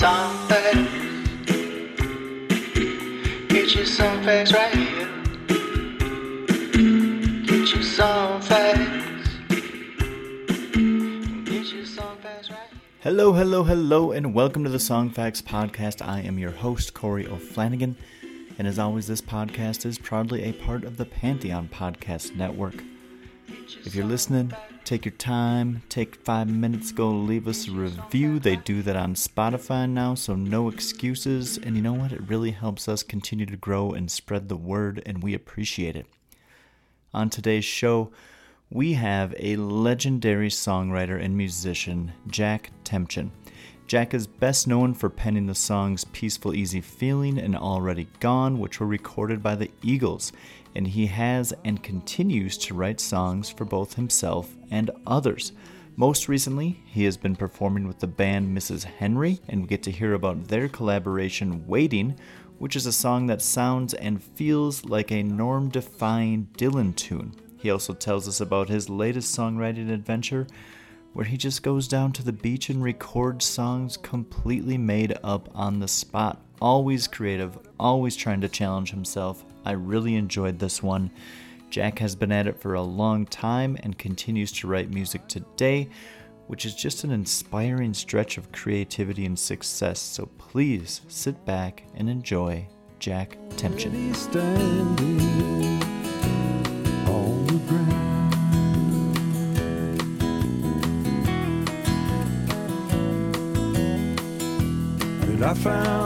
some facts. Get you some facts right here. Get you some facts. Get you some facts right. Hello, hello, hello, and welcome to the Songfacts Podcast. I am your host, Corey O'Flanagan, and as always, this podcast is proudly a part of the Pantheon Podcast Network. If you're listening, take your time, take five minutes, go leave us a review. They do that on Spotify now, so no excuses. And you know what? It really helps us continue to grow and spread the word, and we appreciate it. On today's show, we have a legendary songwriter and musician, Jack Tempchin. Jack is best known for penning the songs Peaceful Easy Feeling and Already Gone, which were recorded by the Eagles, and he has and continues to write songs for both himself and others. Most recently, he has been performing with the band Mrs. Henry, and we get to hear about their collaboration Waiting, which is a song that sounds and feels like a norm defying Dylan tune. He also tells us about his latest songwriting adventure, where he just goes down to the beach and records songs completely made up on the spot. Always creative, always trying to challenge himself. I really enjoyed this one. Jack has been at it for a long time and continues to write music today, which is just an inspiring stretch of creativity and success. So please sit back and enjoy Jack. And I found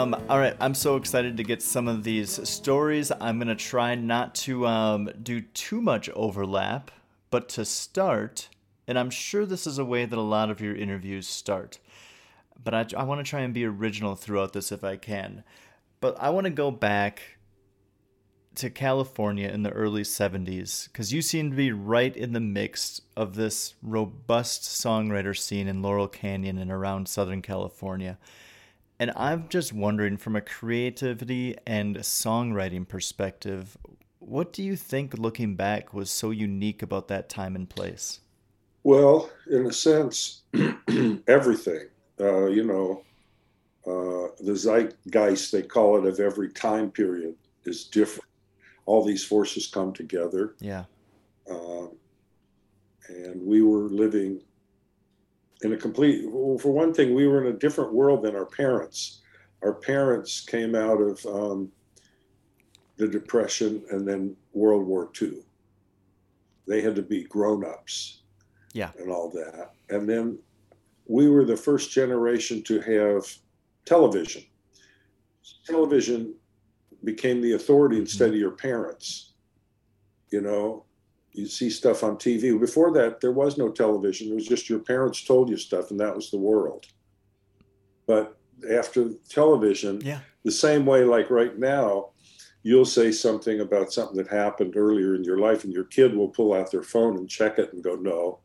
Um, all right, I'm so excited to get some of these stories. I'm going to try not to um, do too much overlap, but to start, and I'm sure this is a way that a lot of your interviews start, but I, I want to try and be original throughout this if I can. But I want to go back to California in the early 70s because you seem to be right in the mix of this robust songwriter scene in Laurel Canyon and around Southern California. And I'm just wondering, from a creativity and songwriting perspective, what do you think, looking back, was so unique about that time and place? Well, in a sense, everything. Uh, you know, uh, the zeitgeist, they call it, of every time period is different. All these forces come together. Yeah. Um, and we were living in a complete, well, for one thing, we were in a different world than our parents. Our parents came out of um, the Depression and then World War II. They had to be grown ups Yeah. and all that. And then we were the first generation to have television. Television became the authority instead of your parents. You know, you see stuff on TV. Before that, there was no television. It was just your parents told you stuff, and that was the world. But after television, Yeah. the same way, like right now, you'll say something about something that happened earlier in your life, and your kid will pull out their phone and check it and go, No,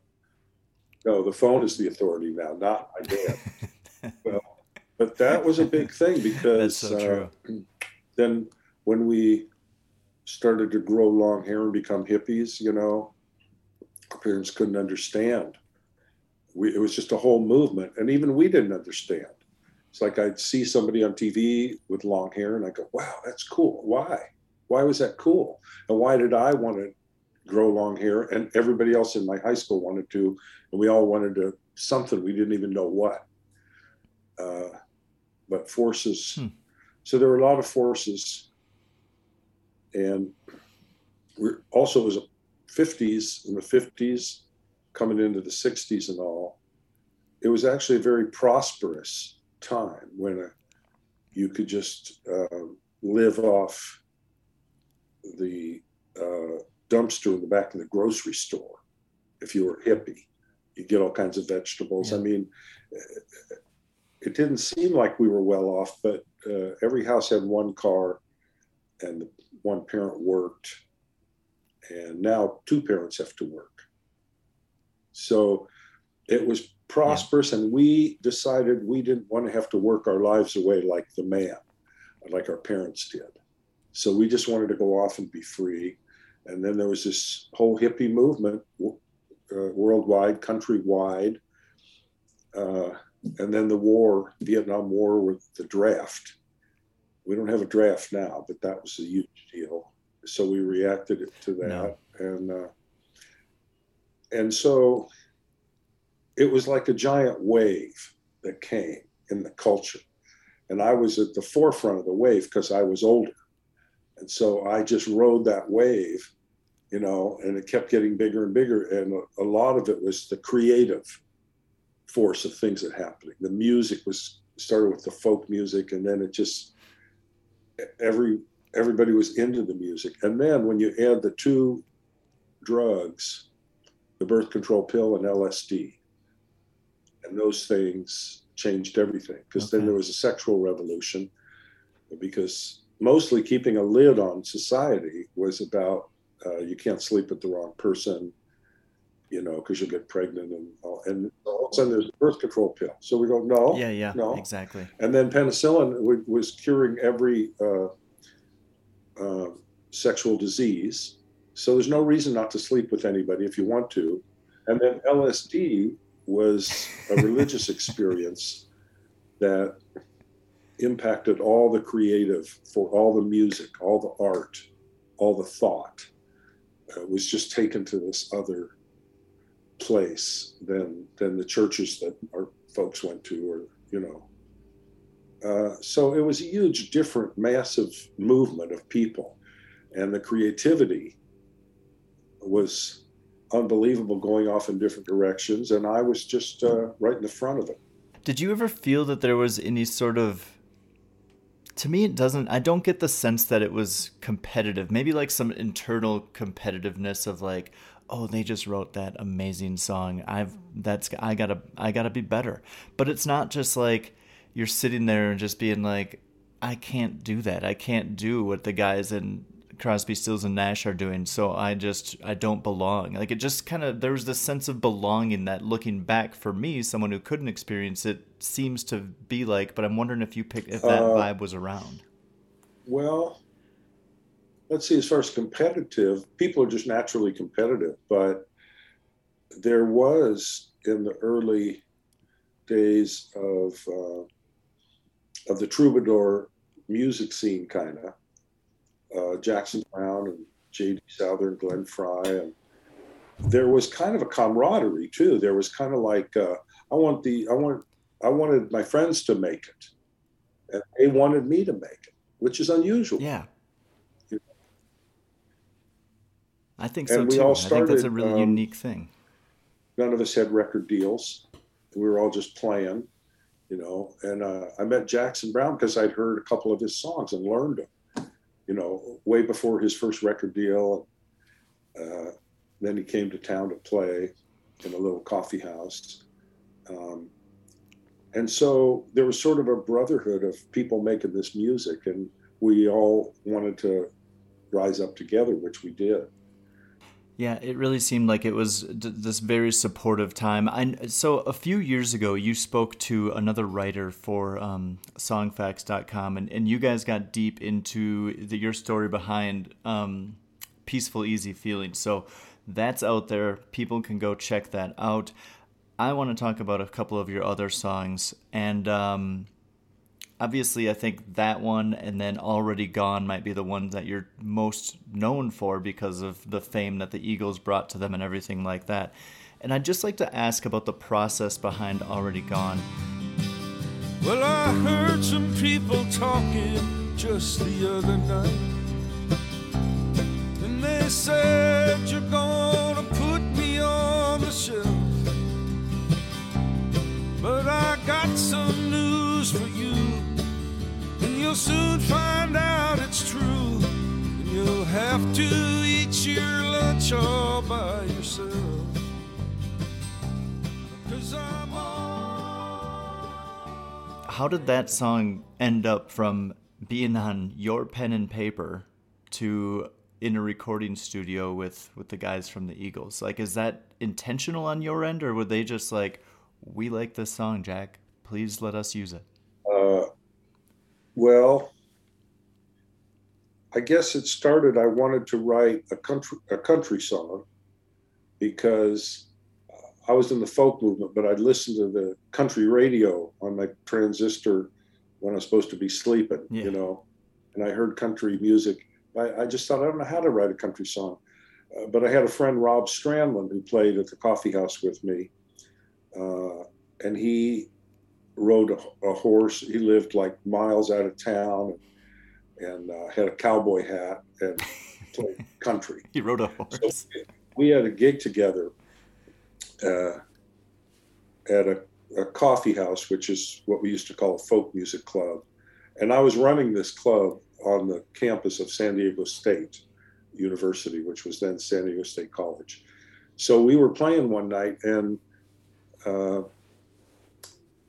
no, the phone is the authority now, not my dad. well, but that was a big thing because so uh, then when we started to grow long hair and become hippies, you know, our parents couldn't understand. We, it was just a whole movement, and even we didn't understand. It's like I'd see somebody on TV with long hair, and I go, "Wow, that's cool. Why? Why was that cool? And why did I want to grow long hair? And everybody else in my high school wanted to, and we all wanted to something we didn't even know what. Uh, but forces. Hmm. So there were a lot of forces, and we're also it was a 50s in the 50s, coming into the 60s and all. It was actually a very prosperous time when uh you could just uh, live off the uh, dumpster in the back of the grocery store if you were hippie. You get all kinds of vegetables. I mean, it didn't seem like we were well off, but uh, every house had one car and one parent worked. And now two parents have to work. So it was prosperous, and we decided we didn't want to have to work our lives away like the man, like our parents did. So we just wanted to go off and be free. And then there was this whole hippie movement uh, worldwide, countrywide. Uh, and then the war, Vietnam War with the draft. We don't have a draft now, but that was a huge deal. So we reacted to that. No. And, uh, and so it was like a giant wave that came in the culture. And I was at the forefront of the wave because I was older. And so I just rode that wave, you know, and it kept getting bigger and bigger. And a, a lot of it was the creative force of things that happening. The music was started with the folk music, and then it just every everybody was into the music. And then when you add the two drugs, the birth control pill and LSD, and those things changed everything because then there was a sexual revolution because mostly keeping a lid on society was about uh, you can't sleep with the wrong person you know because you'll get pregnant and all, and all of a sudden there's a birth control pill so we go no Yeah, yeah, no. exactly. and then penicillin wa- was curing every uh, uh, sexual disease. So there's no reason not to sleep with anybody if you want to. And then LSD was a religious experience that impacted all the creative for all the music, all the art, all the thought. Uh, It was just taken to this other place than than the churches that our folks went to, or you know, uh, so it was a huge, different, massive movement of people, and the creativity was unbelievable, going off in different directions, and I was just uh, right in the front of it. Did you ever feel that there was any sort of to me it doesn't I don't get the sense that it was competitive. Maybe like some internal competitiveness of like, oh, they just wrote that amazing song. I've that's I got to I got to be better. But it's not just like you're sitting there and just being like I can't do that. I can't do what the guys in Crosby, Stills, and Nash are doing. So I just I don't belong. Like it just kind of there was this sense of belonging that looking back for me, someone who couldn't experience it, seems to be like. But I'm wondering if you picked if that Uh, vibe was around. Well, let's see, as far as competitive, people are just naturally competitive, but there was in the early days of uh, of the troubadour music scene, kind of uh, Jackson Browne and J.D. Souther, Glenn Frey, and there was kind of a camaraderie too. There was kind of like uh, I want the I want I wanted my friends to make it, and they wanted me to make it, which is unusual. Yeah. You I think And so too. all I think that's a really um, unique thing. none of us had record deals. We were all just playing, you know. And uh, I met Jackson Browne because I'd heard a couple of his songs and learned them, you know, way before his first record deal. Uh, then he came to town to play in a little coffee house. Um, and so there was sort of a brotherhood of people making this music, and we all wanted to rise up together, which we did. Yeah, it really seemed like it was d- this very supportive time. I so a few years ago, you spoke to another writer for um, Songfacts.com, and, and you guys got deep into the, your story behind um, "Peaceful Easy Feeling." So that's out there. People can go check that out. I want to talk about a couple of your other songs, and um, obviously, I think that one and then Already Gone might be the one that you're most known for because of the fame that the Eagles brought to them and everything like that. And I'd just like to ask about the process behind Already Gone. Well, I heard some people talking just the other night. And they said you're gonna How did that song end up from being on your pen and paper to in a recording studio with with the guys from the Eagles? Like is that intentional on your end or were they just like We like this song, Jack. Please let us use it. Uh, well, I guess it started. I wanted to write a country a country song because I was in the folk movement, but I'd listen to the country radio on my transistor when I was supposed to be sleeping, Yeah. you know, and I heard country music. I, I just thought I don't know how to write a country song, uh, but I had a friend Rob Strandland who played at the coffee house with me, uh, and he rode a, a horse. He lived like miles out of town and, and uh, had a cowboy hat and played country. He rode a horse. We had a gig together uh, at a, a coffee house, which is what we used to call a folk music club. And I was running this club on the campus of San Diego State University, which was then San Diego State College. So we were playing one night, and uh,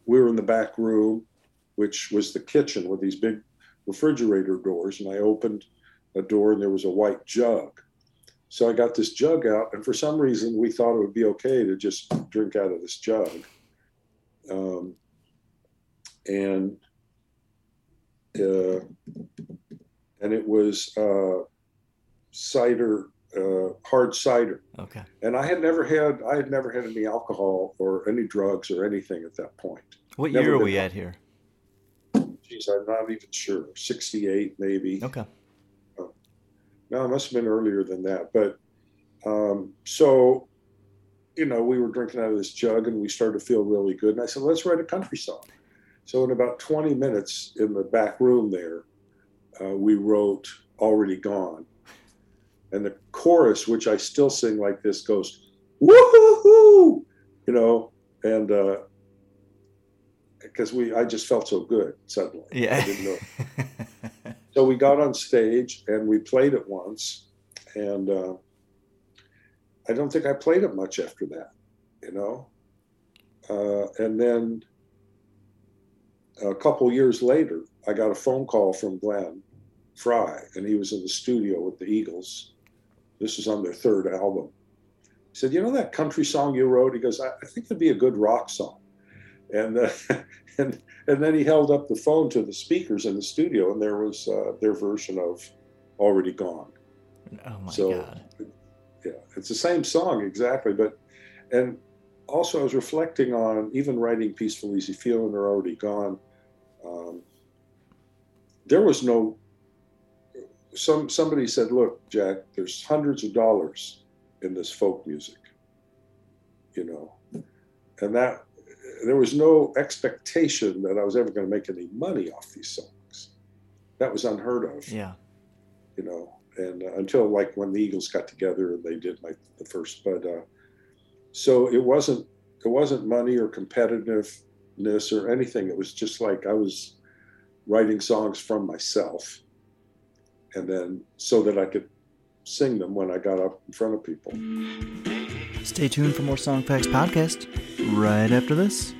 we were in the back room, which was the kitchen with these big refrigerator doors. And I opened a door, and there was a white jug. So I got this jug out, and for some reason, we thought it would be okay to just drink out of this jug. Um, and uh, and it was uh, cider, uh, hard cider. Okay. And I had never had I had never had any alcohol or any drugs or anything at that point. What Never year are we at here? Geez, I'm not even sure. Sixty-eight, maybe. Okay. No, it must have been earlier than that. But um, so, you know, we were drinking out of this jug and we started to feel really good. And I said, let's write a country song. So, in about 20 minutes in the back room there, uh, we wrote Already Gone. And the chorus, which I still sing like this, goes, woohoo, you know, and because we, I just felt so good suddenly. Yeah. I didn't know. So we got on stage and we played it once, and uh, I don't think I played it much after that, you know. Uh, and then a couple years later, I got a phone call from Glenn Frey, and he was in the studio with the Eagles. This was on their third album. He said, "You know that country song you wrote?" He goes, "I, I think it'd be a good rock song." And uh, and and then he held up the phone to the speakers in the studio, and there was uh, their version of "Already Gone." oh my So- god. Yeah, it's the same song exactly, but and also I was reflecting on even writing "Peaceful Easy Feeling" or "Already Gone." Um, there was no. Some somebody said, "Look, Jack, there's hundreds of dollars in this folk music." You know, and that there was no expectation that I was ever going to make any money off these songs. That was unheard of Yeah. you know, and uh, until like when the Eagles got together and they did like the first, but uh, so it wasn't it wasn't money or competitiveness or anything. It was just like I was writing songs from myself, and then so that I could sing them when I got up in front of people. Stay tuned for more Songfacts podcast right after this.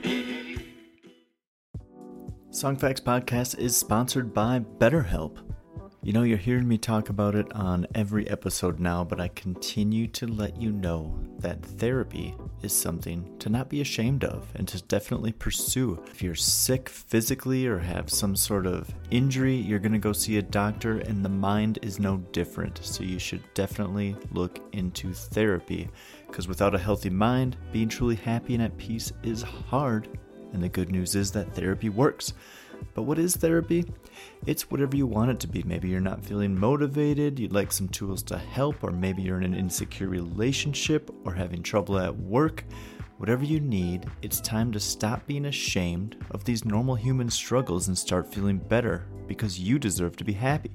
Songfacts podcast is sponsored by BetterHelp. You know, you're hearing me talk about it on every episode now, but I continue to let you know that therapy is something to not be ashamed of and to definitely pursue. If you're sick physically or have some sort of injury, you're going to go see a doctor, and the mind is no different. So you should definitely look into therapy because without a healthy mind, being truly happy and at peace is hard. And the good news is that therapy works. But what is therapy? It's whatever you want it to be. Maybe you're not feeling motivated, you'd like some tools to help, or maybe you're in an insecure relationship or having trouble at work. Whatever you need, it's time to stop being ashamed of these normal human struggles and start feeling better because you deserve to be happy.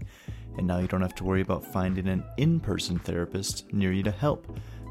And now you don't have to worry about finding an in person therapist near you to help.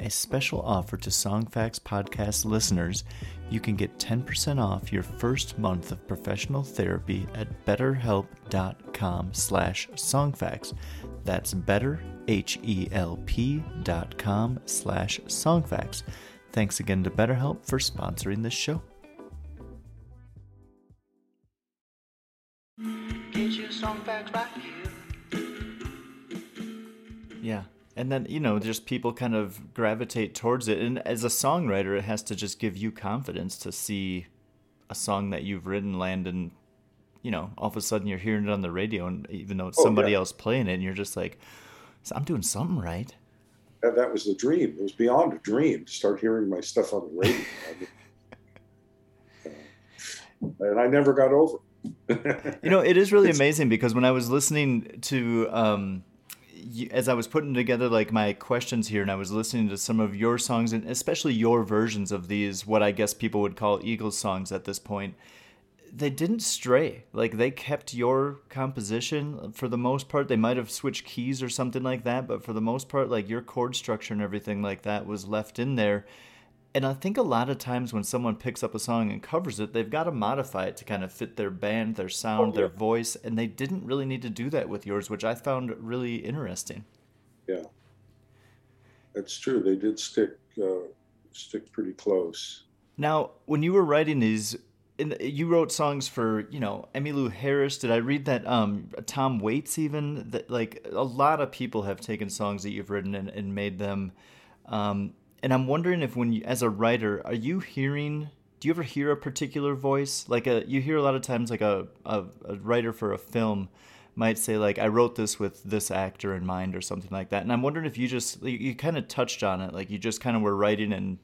a special offer to Songfacts podcast listeners. You can get 10% off your first month of professional therapy at betterhelp.com slash songfacts. That's better, H-E-L-P dot com slash songfacts. Thanks again to BetterHelp for sponsoring this show. Get your song facts right here. Yeah. And then, you know, just people kind of gravitate towards it. And as a songwriter, it has to just give you confidence to see a song that you've written land and you know, all of a sudden you're hearing it on the radio, and even though it's Oh, somebody yeah. else playing it, and you're just like, I'm doing something right. That, that was the dream. It was beyond a dream to start hearing my stuff on the radio. I mean, uh, and I never got over. it. You know, it is really amazing because when I was listening to, um, as I was putting together like my questions here, and I was listening to some of your songs, and especially your versions of these, what I guess people would call Eagles songs at this point, they didn't stray. Like they kept your composition for the most part. They might have switched keys or something like that, but for the most part, like your chord structure and everything like that was left in there. And I think a lot of times when someone picks up a song and covers it, they've got to modify it to kind of fit their band, their sound, Oh, their voice, and they didn't really need to do that with yours, which I found really interesting. yeah, that's true. They did stick uh, stick pretty close. Now, when you were writing these, in, you wrote songs for you know Emmylou Harris. Did I read that? Um, Tom Waits even that like a lot of people have taken songs that you've written and, and made them. Um, and I'm wondering if when you, as a writer, are you hearing? Do you ever hear a particular voice? Like a you hear a lot of times like a, a, a writer for a film might say like I wrote this with this actor in mind or something like that. And I'm wondering if you just you, you kind of touched on it, like you just kind of were writing and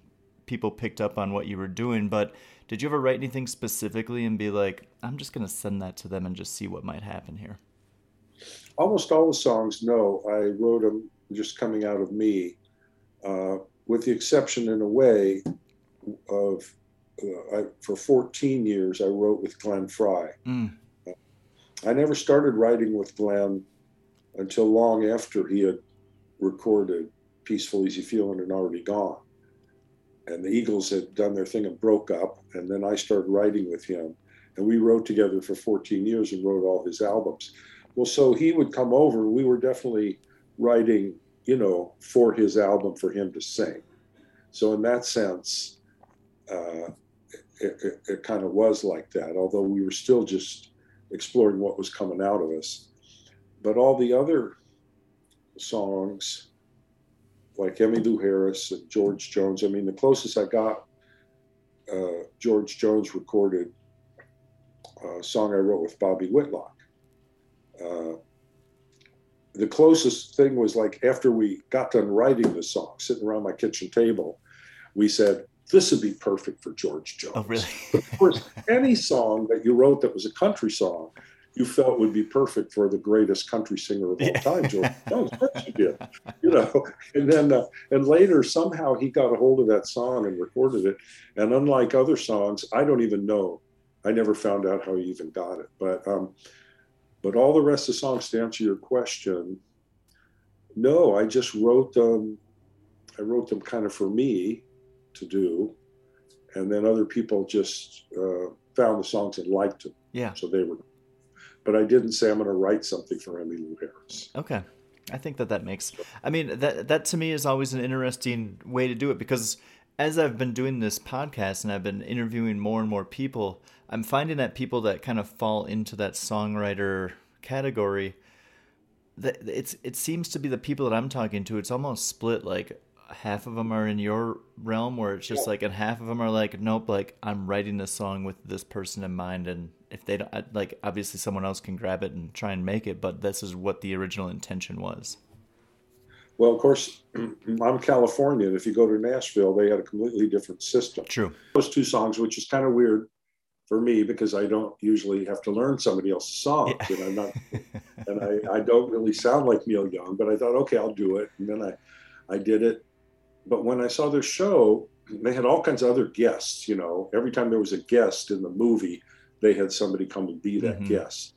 people picked up on what you were doing. But did you ever write anything specifically and be like, I'm just gonna send that to them and just see what might happen here? Almost all the songs, no, I wrote them just coming out of me, uh, with the exception, in a way, of uh, I, for 14 years I wrote with Glenn Frey. Mm. I never started writing with Glenn until long after he had recorded Peaceful, Easy Feeling and Already Gone. And the Eagles had done their thing and broke up. And then I started writing with him. And we wrote together for 14 years and wrote all his albums. Well, so he would come over. We were definitely writing, you know, for his album for him to sing. So, in that sense, uh, it, it, it kind of was like that, although we were still just exploring what was coming out of us. But all the other songs, like Emmylou Harris and George Jones, I mean, the closest I got, uh, George Jones recorded a song I wrote with Bobby Whitlock. Uh, the closest thing was like after we got done writing the song, sitting around my kitchen table, we said, this would be perfect for George Jones. Oh, really? Of course, any song that you wrote that was a country song, you felt would be perfect for the greatest country singer of all time, George Jones. Of course you did. You know, and then uh, and later somehow he got a hold of that song and recorded it. And unlike other songs, I don't even know. I never found out how he even got it. But um, but all the rest of the songs, to answer your question, no, I just wrote them. I wrote them kind of for me to do, and then other people just uh, found the songs and liked them, yeah. so they were. But I didn't say I'm going to write something for Emmylou Harris. Okay. I think that that makes. I mean, that that to me is always an interesting way to do it because as I've been doing this podcast and I've been interviewing more and more people, I'm finding that people that kind of fall into that songwriter category, that it's it seems to be the people that I'm talking to. It's almost split. Like half of them are in your realm, where it's just Yeah. like, and half of them are like, nope, like I'm writing this song with this person in mind, and if they don't, like, obviously someone else can grab it and try and make it, but this is what the original intention was. Well, of course, I'm Californian. If you go to Nashville, they had a completely different system. True. Those two songs, which is kind of weird for me because I don't usually have to learn somebody else's songs, Yeah. and I'm not, and I, I don't really sound like Neil Young. But I thought, okay, I'll do it, and then I, I did it. But when I saw their show, they had all kinds of other guests. You know, every time there was a guest in the movie, they had somebody come and be that Mhm. guest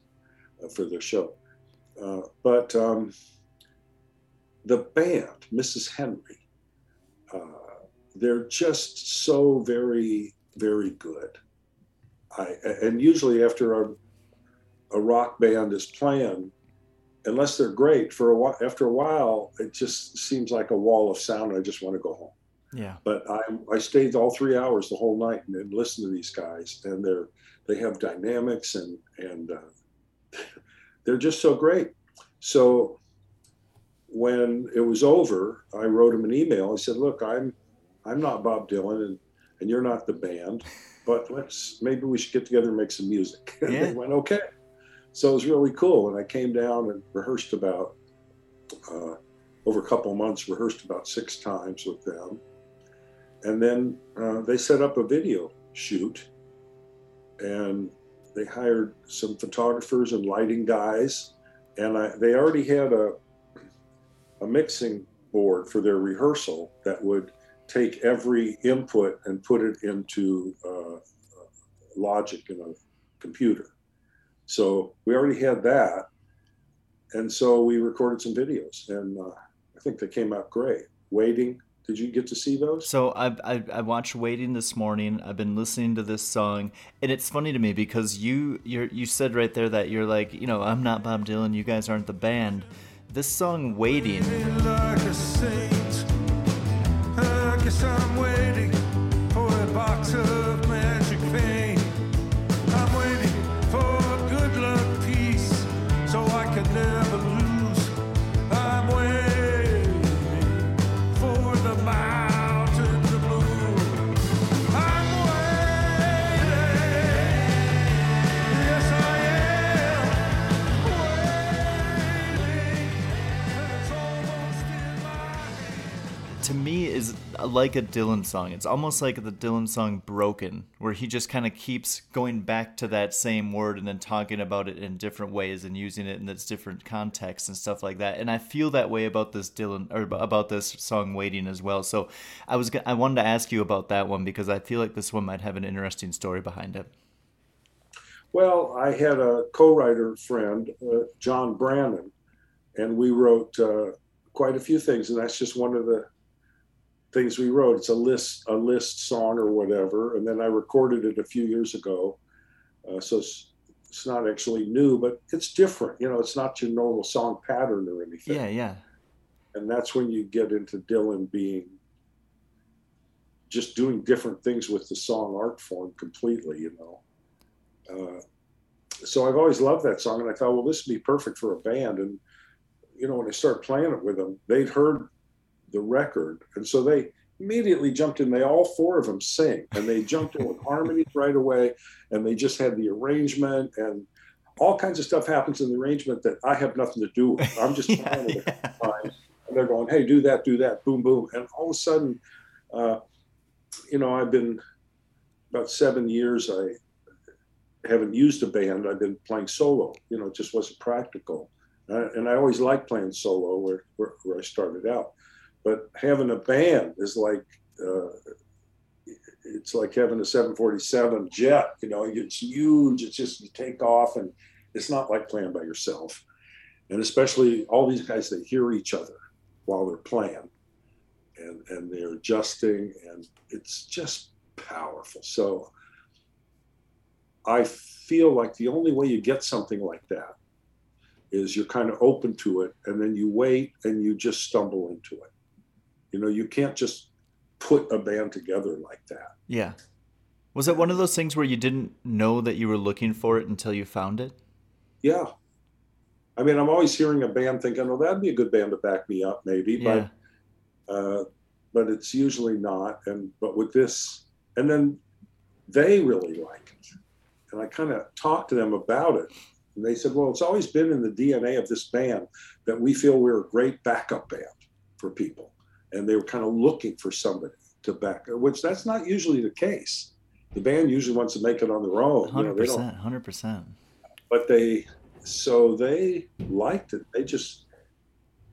uh, for their show. Uh, but um, the band, Mrs. Henry, uh, they're just so very, very good. I, and usually after a, a rock band is playing, unless they're great for a while, after a while, it just seems like a wall of sound. I just want to go home. Yeah. But I, I stayed all three hours the whole night and, and listened to these guys, and they're they have dynamics and and uh, they're just so great. So when it was over, I wrote him an email. I said, "Look, I'm I'm not Bob Dylan, and and you're not the band, but let's maybe we should get together and make some music." And Yeah. they went, "Okay." So it was really cool, and I came down and rehearsed about uh, over a couple of months, rehearsed about six times with them, and then uh, they set up a video shoot, and they hired some photographers and lighting guys, and I, they already had a a mixing board for their rehearsal that would take every input and put it into uh, logic in a computer. So we already had that, and so we recorded some videos, and uh, I think they came out great. Waiting, did you get to see those? So I, I watched Waiting this morning. I've been listening to this song, and it's funny to me because you you you said right there that you're like you know I'm not Bob Dylan. You guys aren't the band. This song Waiting. Like a Dylan song. It's almost like the Dylan song Broken, where he just kind of keeps going back to that same word and then talking about it in different ways and using it in its different contexts and stuff like that. And I feel that way about this Dylan or about this song Waiting as well. So I was I wanted to ask you about that one because I feel like this one might have an interesting story behind it. Well, I had a co-writer friend, uh, John Brannon, and we wrote uh, quite a few things, and that's just one of the things we wrote. It's a list, a list song or whatever, and then I recorded it a few years ago, uh, so it's, it's not actually new, but it's different. You know, it's not your normal song pattern or anything. Yeah, yeah. and that's when you get into Dylan being just doing different things with the song art form completely, you know. Uh, so I've always loved that song, and I thought, well, this would be perfect for a band. And you know, when I started playing it with them, they'd heard the record, and so they immediately jumped in. They all four of them sing, and they jumped in with harmonies right away, and they just had the arrangement and all kinds of stuff happens in the arrangement that I have nothing to do with. I'm just yeah, playing it yeah. times, and they're going, "Hey, do that, do that, boom, boom," and all of a sudden, uh, you know, I've been about seven years. I haven't used a band. I've been playing solo. You know, it just wasn't practical, uh, and I always liked playing solo where, where where I started out. But having a band is like. Uh, it's like having a 747 jet, you know, it's huge. It's just you take off and it's not like playing by yourself and especially all these guys they hear each other while they're playing and and they're adjusting and it's just powerful so i feel like the only way you get something like that is you're kind of open to it and then you wait and you just stumble into it you know you can't just put a band together like that Yeah. Was it one of those things where you didn't know that you were looking for it until you found it? yeah i mean i'm always hearing a band thinking oh that'd be a good band to back me up maybe Yeah. but uh, but it's usually not. And but with this, and then they really like it, and I kind of talked to them about it, and they said, "Well, it's always been in the DNA of this band that we feel we're a great backup band for people," and they were kind of looking for somebody to back, which that's not usually the case. The band usually wants to make it on their own. Hundred they don't percent, hundred percent. but they so they liked it they just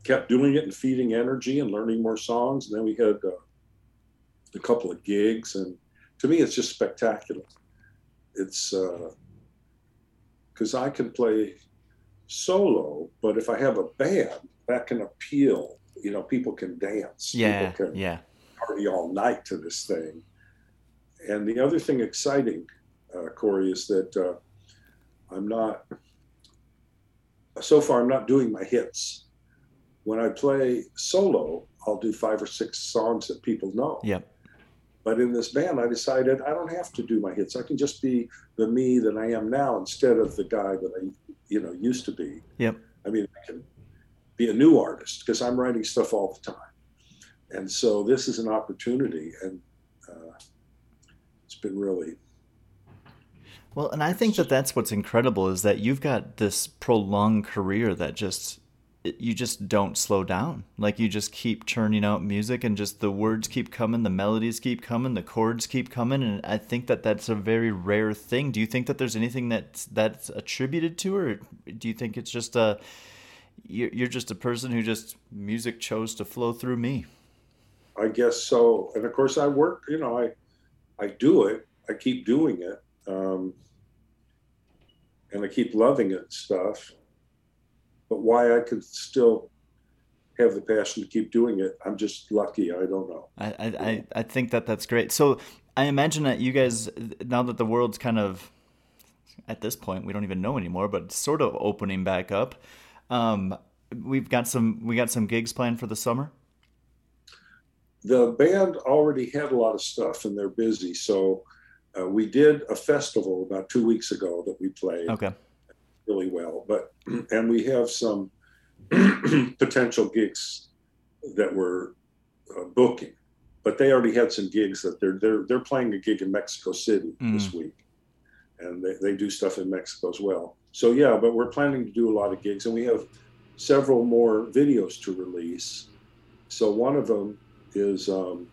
kept doing it and feeding energy and learning more songs and then we had uh, a couple of gigs and to me it's just spectacular it's because i can play solo but if i have a band that can appeal you know people can dance Yeah, people can yeah, party all night to this thing. And the other thing exciting, uh, Corey, is that uh, I'm not, so far, I'm not doing my hits. When I play solo, I'll do five or six songs that people know. Yep. But in this band, I decided I don't have to do my hits. I can just be the me that I am now instead of the guy that I, you know, used to be. Yep. I mean, I can be a new artist because I'm writing stuff all the time. And so this is an opportunity, and uh, it's been really Well, and I think that that's what's incredible is that you've got this prolonged career that just you just don't slow down. Like you just keep churning out music and just the words keep coming, the melodies keep coming, the chords keep coming, and I think that that's a very rare thing. Do you think that there's anything that's that's attributed to or do you think it's just a you're you're just a person who just music chose to flow through me? I guess so. And of course, I work. You know, I I do it. I keep doing it, um, and I keep loving it and stuff. But why I could still have the passion to keep doing it, I'm just lucky. I don't know. I, I- I think that that's great. So I imagine that you guys, now that the world's kind of, at this point, we don't even know anymore, but sort of opening back up. Um, we've got some, we got some gigs planned for the summer. The band already had a lot of stuff, and they're busy. So uh, we did a festival about two weeks ago that we played. Okay. really well. But and we have some potential gigs that we're uh, booking, but they already had some gigs that they're they're they're playing a gig in Mexico City this week, and they, they do stuff in Mexico as well. So yeah, but we're planning to do a lot of gigs, and we have several more videos to release. So one of them is um,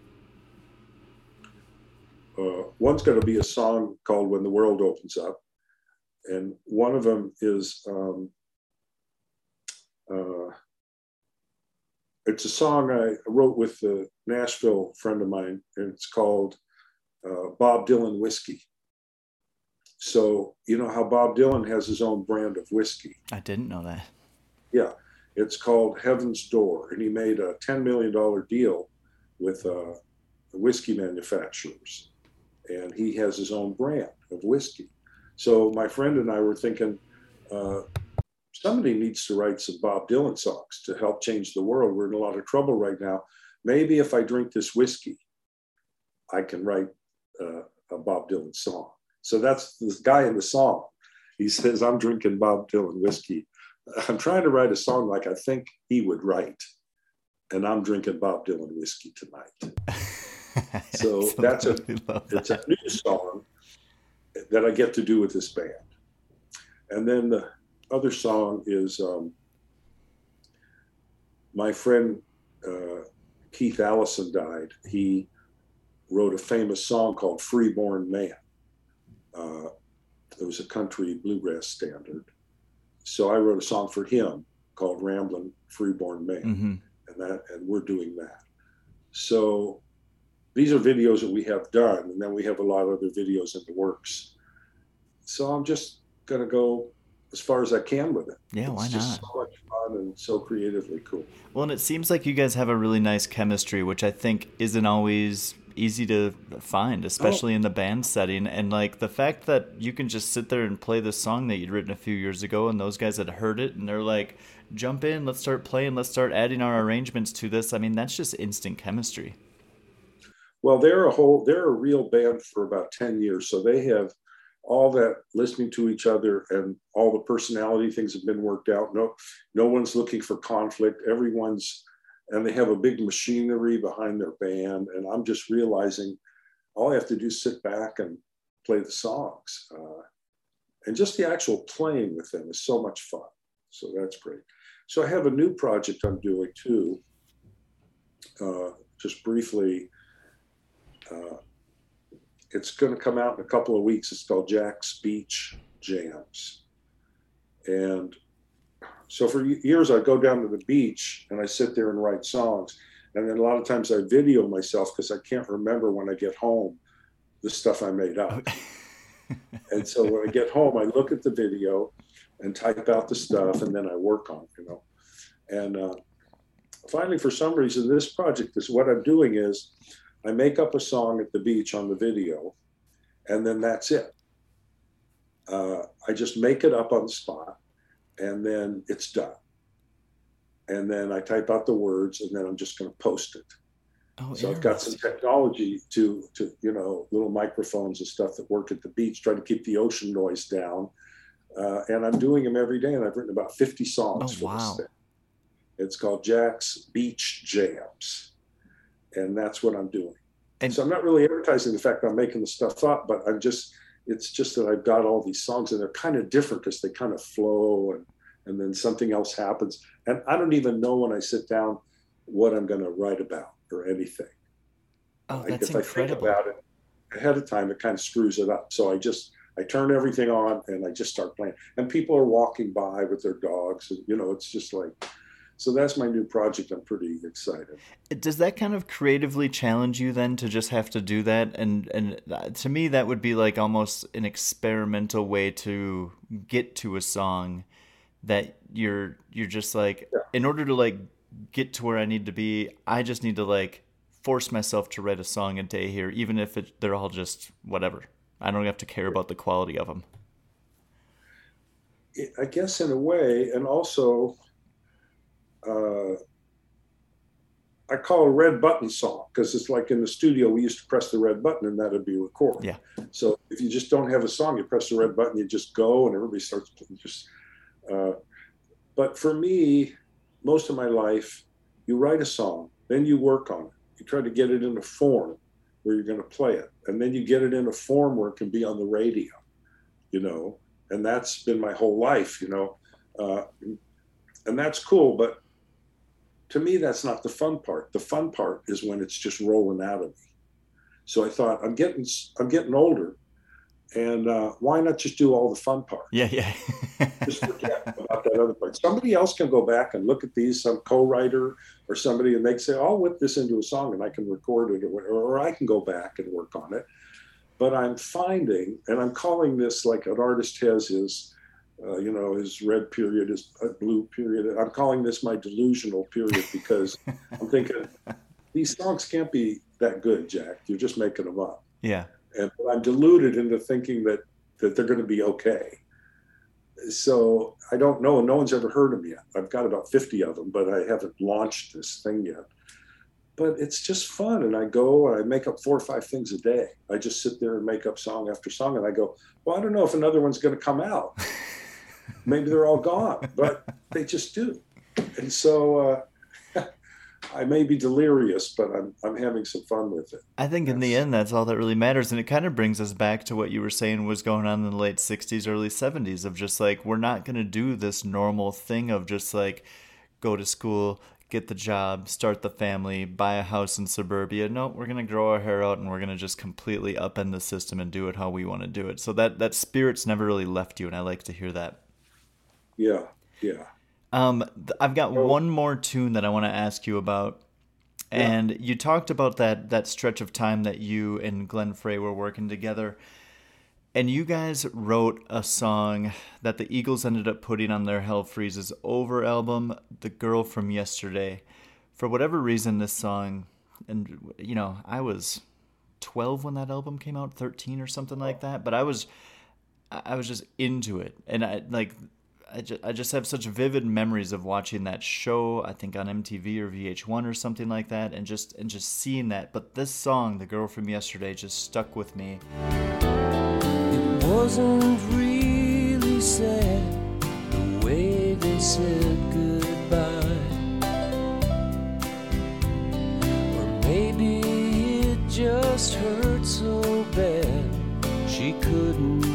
uh, one's going to be a song called "When the World Opens Up." and one of them is um, uh, it's a song I wrote with a Nashville friend of mine, and it's called uh, Bob Dylan Whiskey. So you know how Bob Dylan has his own brand of whiskey. I didn't know that. Yeah, it's called Heaven's Door, and he made a ten million dollar deal with uh, whiskey manufacturers, and he has his own brand of whiskey. So my friend and I were thinking, uh, somebody needs to write some Bob Dylan songs to help change the world. We're in a lot of trouble right now. Maybe if I drink this whiskey, I can write uh, a Bob Dylan song. So that's this guy in the song. He says, I'm drinking Bob Dylan whiskey. I'm trying to write a song like I think he would write. And I'm drinking Bob Dylan whiskey tonight. So that's a- love It's a new song that I get to do with this band. And then the other song is um, my friend uh, Keith Allison died. He wrote a famous song called Freeborn Man. Uh, it was a country bluegrass standard. So I wrote a song for him called Ramblin' Freeborn Man Mhm. and that and we're doing that so these are videos that we have done and then we have a lot of other videos in the works so i'm just going to go as far as i can with it Yeah, why it's just not? so much fun and so creatively cool Well, and it seems like you guys have a really nice chemistry, which I think isn't always easy to find, especially in the band setting. And like the fact that you can just sit there and play this song that you'd written a few years ago, and those guys had heard it, and they're like, "Jump in, let's start playing, let's start adding our arrangements to this." I mean, that's just instant chemistry. well they're a whole they're a real band for about 10 years so they have all that listening to each other and all the personality things have been worked out no no one's looking for conflict everyone's and they have a big machinery behind their band and i'm just realizing all i have to do is sit back and play the songs uh, and just the actual playing with them is so much fun so that's great so i have a new project i'm doing too uh, just briefly uh, it's going to come out in a couple of weeks. It's called Jack's Beach Jams. And so for years, I'd go down to the beach and I sit there and write songs. And then a lot of times I video myself because I can't remember when I get home the stuff I made up. and so when I get home, I look at the video and type out the stuff and then I work on it, you know. And uh, finally, for some reason, this project is what I'm doing is I make up a song at the beach on the video, and then that's it. Uh, I just make it up on the spot, and then it's done. And then I type out the words, and then I'm just going to post it. Oh, So I've got some technology to to you know little microphones and stuff that work at the beach, try to keep the ocean noise down. Uh, and I'm doing them every day, and I've written about 50 songs Oh, for wow. this thing. It's called Jack's Beach Jams, and that's what I'm doing. And- so I'm not really advertising the fact that I'm making the stuff up, but I'm just it's just that I've got all these songs, and they're kind of different because they kind of flow, and and then something else happens, and I don't even know when I sit down what I'm going to write about or anything. Oh, Like, that's if I think about it ahead of time, it kind of screws it up. So I just I turn everything on and I just start playing. And people are walking by with their dogs, and you know, it's just like. So that's my new project. I'm pretty excited. Does that kind of creatively challenge you then to just have to do that? And and uh, to me, that would be like almost an experimental way to get to a song that you're you're just like Yeah. in order to like get to where I need to be, I just need to like force myself to write a song a day here, even if it, they're all just whatever. I don't have to care about the quality of them. I- I guess in a way, and also, uh, I call a red button song because it's like in the studio we used to press the red button and that'd be recorded. Yeah. So if you just don't have a song, you press the red button, you just go, and everybody starts just. Uh, but for me, most of my life, you write a song, then you work on it. You try to get it in a form where you're going to play it, and then you get it in a form where it can be on the radio. You know, and that's been my whole life. You know, uh, and that's cool, but to me, that's not the fun part. The fun part is when it's just rolling out of me. So I thought, I'm getting, I'm getting older, and uh, why not just do all the fun part? Yeah, yeah. Just forget about that other part. Somebody else can go back and look at these, some co-writer or somebody, and they can say, "I'll whip this into a song, and I can record it, or, or I can go back and work on it." But I'm finding, and I'm calling this like an artist has his, uh, you know, his red period, his blue period. I'm calling this my delusional period because I'm thinking these songs can't be that good, Jack. You're just making them up yeah. and I'm deluded into thinking that that they're going to be okay. So I don't know. No one's ever heard them yet. I've got about 50 of them, but I haven't launched this thing yet. But it's just fun, and I go and I make up four or five things a day. I just sit there and make up song after song, and I go, well, I don't know if another one's going to come out. Maybe they're all gone, but they just do. And so uh, I may be delirious, but I'm I'm having some fun with it. I think in the end, that's all that really matters. And it kind of brings us back to what you were saying was going on in the late 60s, early 70s of just like, we're not going to do this normal thing of just like go to school, get the job, start the family, buy a house in suburbia. No, we're going to grow our hair out and we're going to just completely upend the system and do it how we want to do it. So that, that spirit's never really left you. And I like to hear that. Yeah, yeah. Um, th- I've got Oh. one more tune that I want to ask you about. Yeah. And you talked about that that stretch of time that you and Glenn Frey were working together. And you guys wrote a song that the Eagles ended up putting on their Hell Freezes Over album, The Girl from Yesterday. For whatever reason, this song, and you know, I was 12 when that album came out, 13 or something like that, but I was I was just into it. And I like I just, I just have such vivid memories of watching that show, I think on MTV or VH1 or something like that, and just and just seeing that. But this song, "The Girl from Yesterday," just stuck with me. It wasn't really sad the way they said goodbye. Or maybe it just hurt so bad she couldn't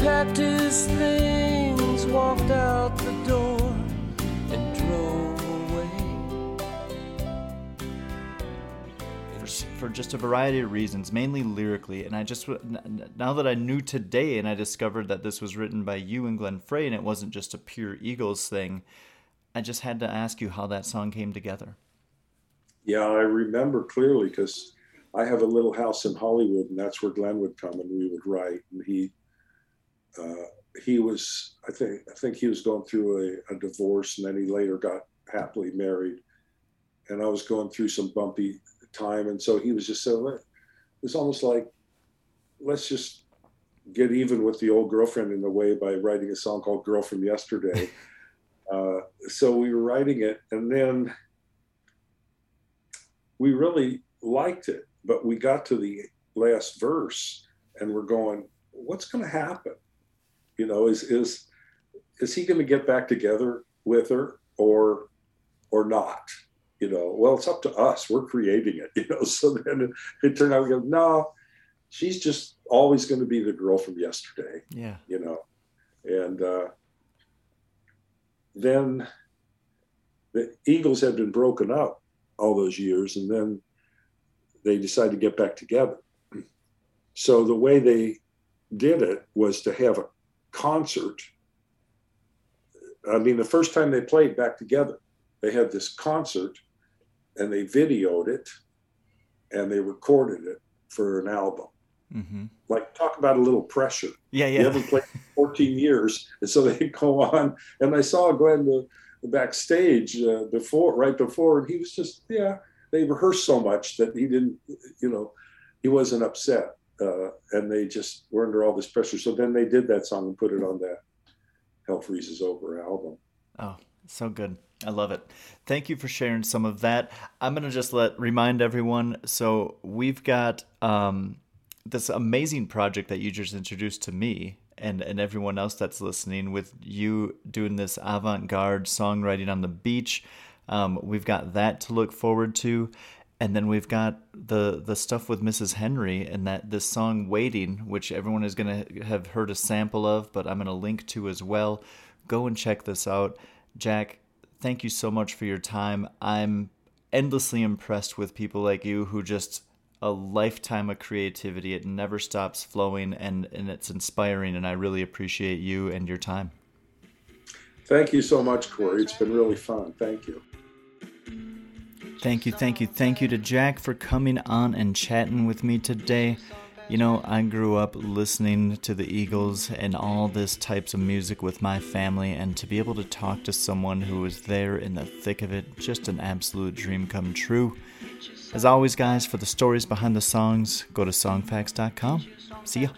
packed his things, walked out the door, and drove away. for, for just a variety of reasons, mainly lyrically. And I just w- n- n- now that I knew today, and I discovered that this was written by you and Glenn Frey, and it wasn't just a pure Eagles thing. I just had to ask you how that song came together. Yeah, I remember clearly because I have a little house in Hollywood, and that's where Glenn would come and we would write. And he, uh, he was I think I think he was going through a, a divorce and then he later got happily married. And I was going through some bumpy time. And so he was just so it was almost like let's just get even with the old girlfriend in a way by writing a song called Girl from Yesterday. uh, so we were writing it and then we really liked it, but we got to the last verse and we're going, what's going to happen? You know, is is is he going to get back together with her or or not? You know, well, it's up to us. We're creating it. You know, so then it, turned out we go, no, she's just always going to be the girl from yesterday. Yeah. You know, and uh, then the Eagles had been broken up all those years, and then they decided to get back together. So the way they did it was to have a concert. I mean, the first time they played back together, they had this concert and they videoed it and they recorded it for an album. Mm-hmm. Like, talk about a little pressure. Yeah, You yeah. haven't played in 14 years. And so they go on. And I saw Glenn the, the backstage uh, before, right before, and he was just, yeah, they rehearsed so much that he didn't, you know, he wasn't upset. Uh, and they just were under all this pressure. So then they did that song and put it on that Hell Freezes Over album. Oh, so good. I love it. Thank you for sharing some of that. I'm gonna just let remind everyone. So we've got um, this amazing project that you just introduced to me and and everyone else that's listening. With you doing this avant-garde songwriting on the beach, um, we've got that to look forward to. And then we've got the the stuff with Mrs. Henry and that this song "Waiting," which everyone is gonna have heard a sample of, but I'm gonna link to as well. Go and check this out, Jack. Thank you so much for your time. I'm endlessly impressed with people like you who just a lifetime of creativity. It never stops flowing, and and it's inspiring. And I really appreciate you and your time. Thank you so much, Corey. It's been really fun. Thank you. Thank you, thank you, thank you to Jack for coming on and chatting with me today. You know, I grew up listening to the Eagles and all this types of music with my family, and to be able to talk to someone who was there in the thick of it, just an absolute dream come true. As always, guys, for the stories behind the songs, go to songfacts.com. See ya.